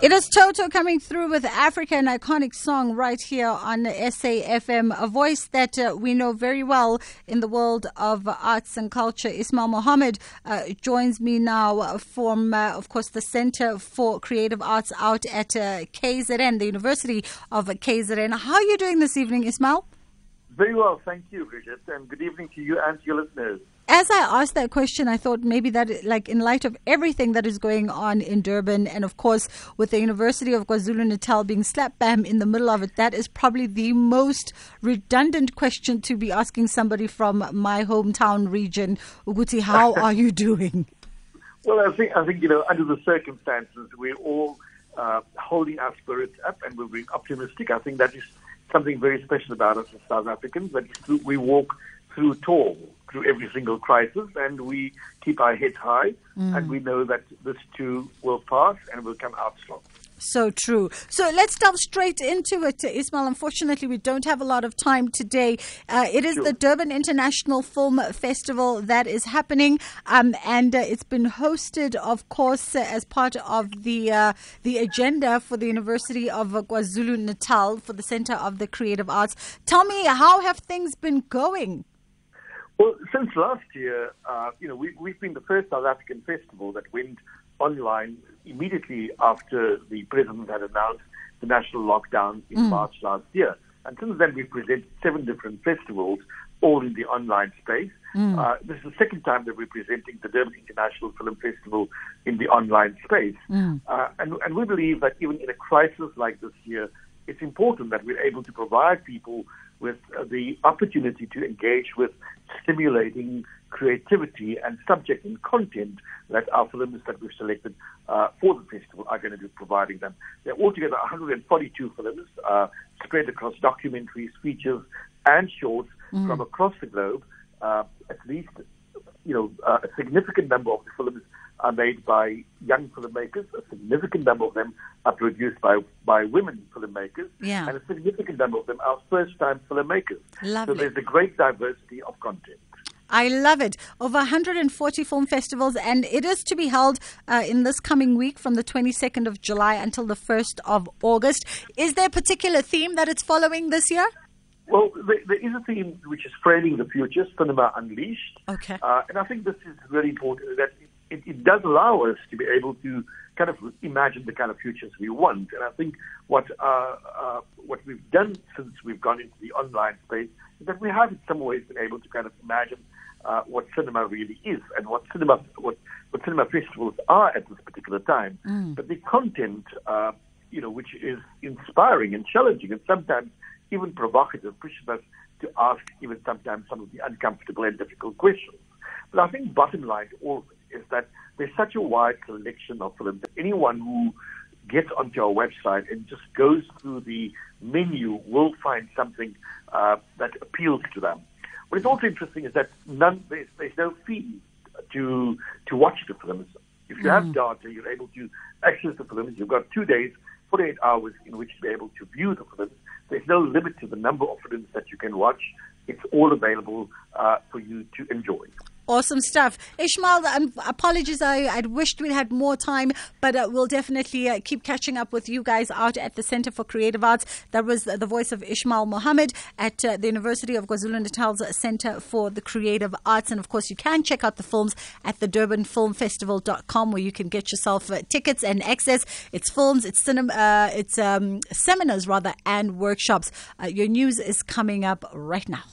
It is Toto coming through with Africa, an iconic song right here on SAFM, a voice that uh, we know very well in the world of arts and culture. Ismail Mahomed uh, joins me now from, uh, of course, the Center for Creative Arts out at uh, KZN, the University of KZN. How are you doing this evening, Ismail? Very well, thank you, Bridget, and good evening to you and to your listeners as I asked that question, I thought maybe that, like, in light of everything that is going on in Durban, and of course, with the University of KwaZulu Natal being slap bam in the middle of it, that is probably the most redundant question to be asking somebody from my hometown region. Uguti, how are you doing? Well, I think I think you know, under the circumstances, we're all uh, holding our spirits up, and we're being optimistic. I think that is something very special about us as South Africans. That we walk through tall through every single crisis, and we keep our heads high, mm. and we know that this too will pass and will come out strong. So true. So let's delve straight into it, Ismail. Unfortunately, we don't have a lot of time today. Uh, it is sure. the Durban International Film Festival that is happening, um, and uh, it's been hosted, of course, uh, as part of the uh, the agenda for the University of KwaZulu Natal for the Center of the Creative Arts. Tell me, how have things been going? Well, since last year, uh, you know, we, we've been the first South African festival that went online immediately after the president had announced the national lockdown in mm. March last year. And since then, we've presented seven different festivals, all in the online space. Mm. Uh, this is the second time that we're presenting the Durban International Film Festival in the online space. Mm. Uh, and, and we believe that even in a crisis like this year, it's important that we're able to provide people with uh, the opportunity to engage with stimulating creativity and subject and content that our films that we've selected uh, for the festival are going to be providing them. There are altogether 142 films uh, spread across documentaries, features, and shorts mm. from across the globe. Uh, at least, you know, uh, a significant number of the films are made by young filmmakers. A significant number of them are produced by, by women filmmakers. Yeah. And a significant number of them are first time filmmakers. Lovely. So there's a great diversity of content. I love it. Over 140 film festivals, and it is to be held uh, in this coming week from the 22nd of July until the 1st of August. Is there a particular theme that it's following this year? Well, there, there is a theme which is framing the future, Cinema Unleashed. Okay. Uh, and I think this is really important that it, it, does allow us to be able to kind of imagine the kind of futures we want. And I think what uh, uh, what we've done since we've gone into the online space is that we have in some ways been able to kind of imagine uh, what cinema really is and what cinema what, what cinema festivals are at this particular time. Mm. But the content, uh, you know, which is inspiring and challenging and sometimes even provocative, pushes us to ask even sometimes some of the uncomfortable and difficult questions. But I think bottom line to all of it is that there's such a wide collection of films that anyone who gets onto our website and just goes through the menu will find something uh, that appeals to them. What is also interesting is that none, there's, there's no fee to to watch the films. If you mm. have data, you're able to access the films. You've got two days, 48 hours in which to be able to view the films. There's no limit to the number of films that you can watch. It's all available uh, for you to enjoy. Awesome stuff. Ishmael, um, apologies, I, I'd wished we had more time, but uh, we'll definitely uh, keep catching up with you guys out at the Center for Creative Arts. That was the voice of Ishmael Mahomed at uh, the University of KwaZulu Natal's Center for the Creative Arts. And of course, you can check out the films at the DurbanFilmFestival.com where you can get yourself uh, tickets and access. It's films, it's cinema, uh, it's um, seminars rather, and workshops. Uh, your news is coming up right now.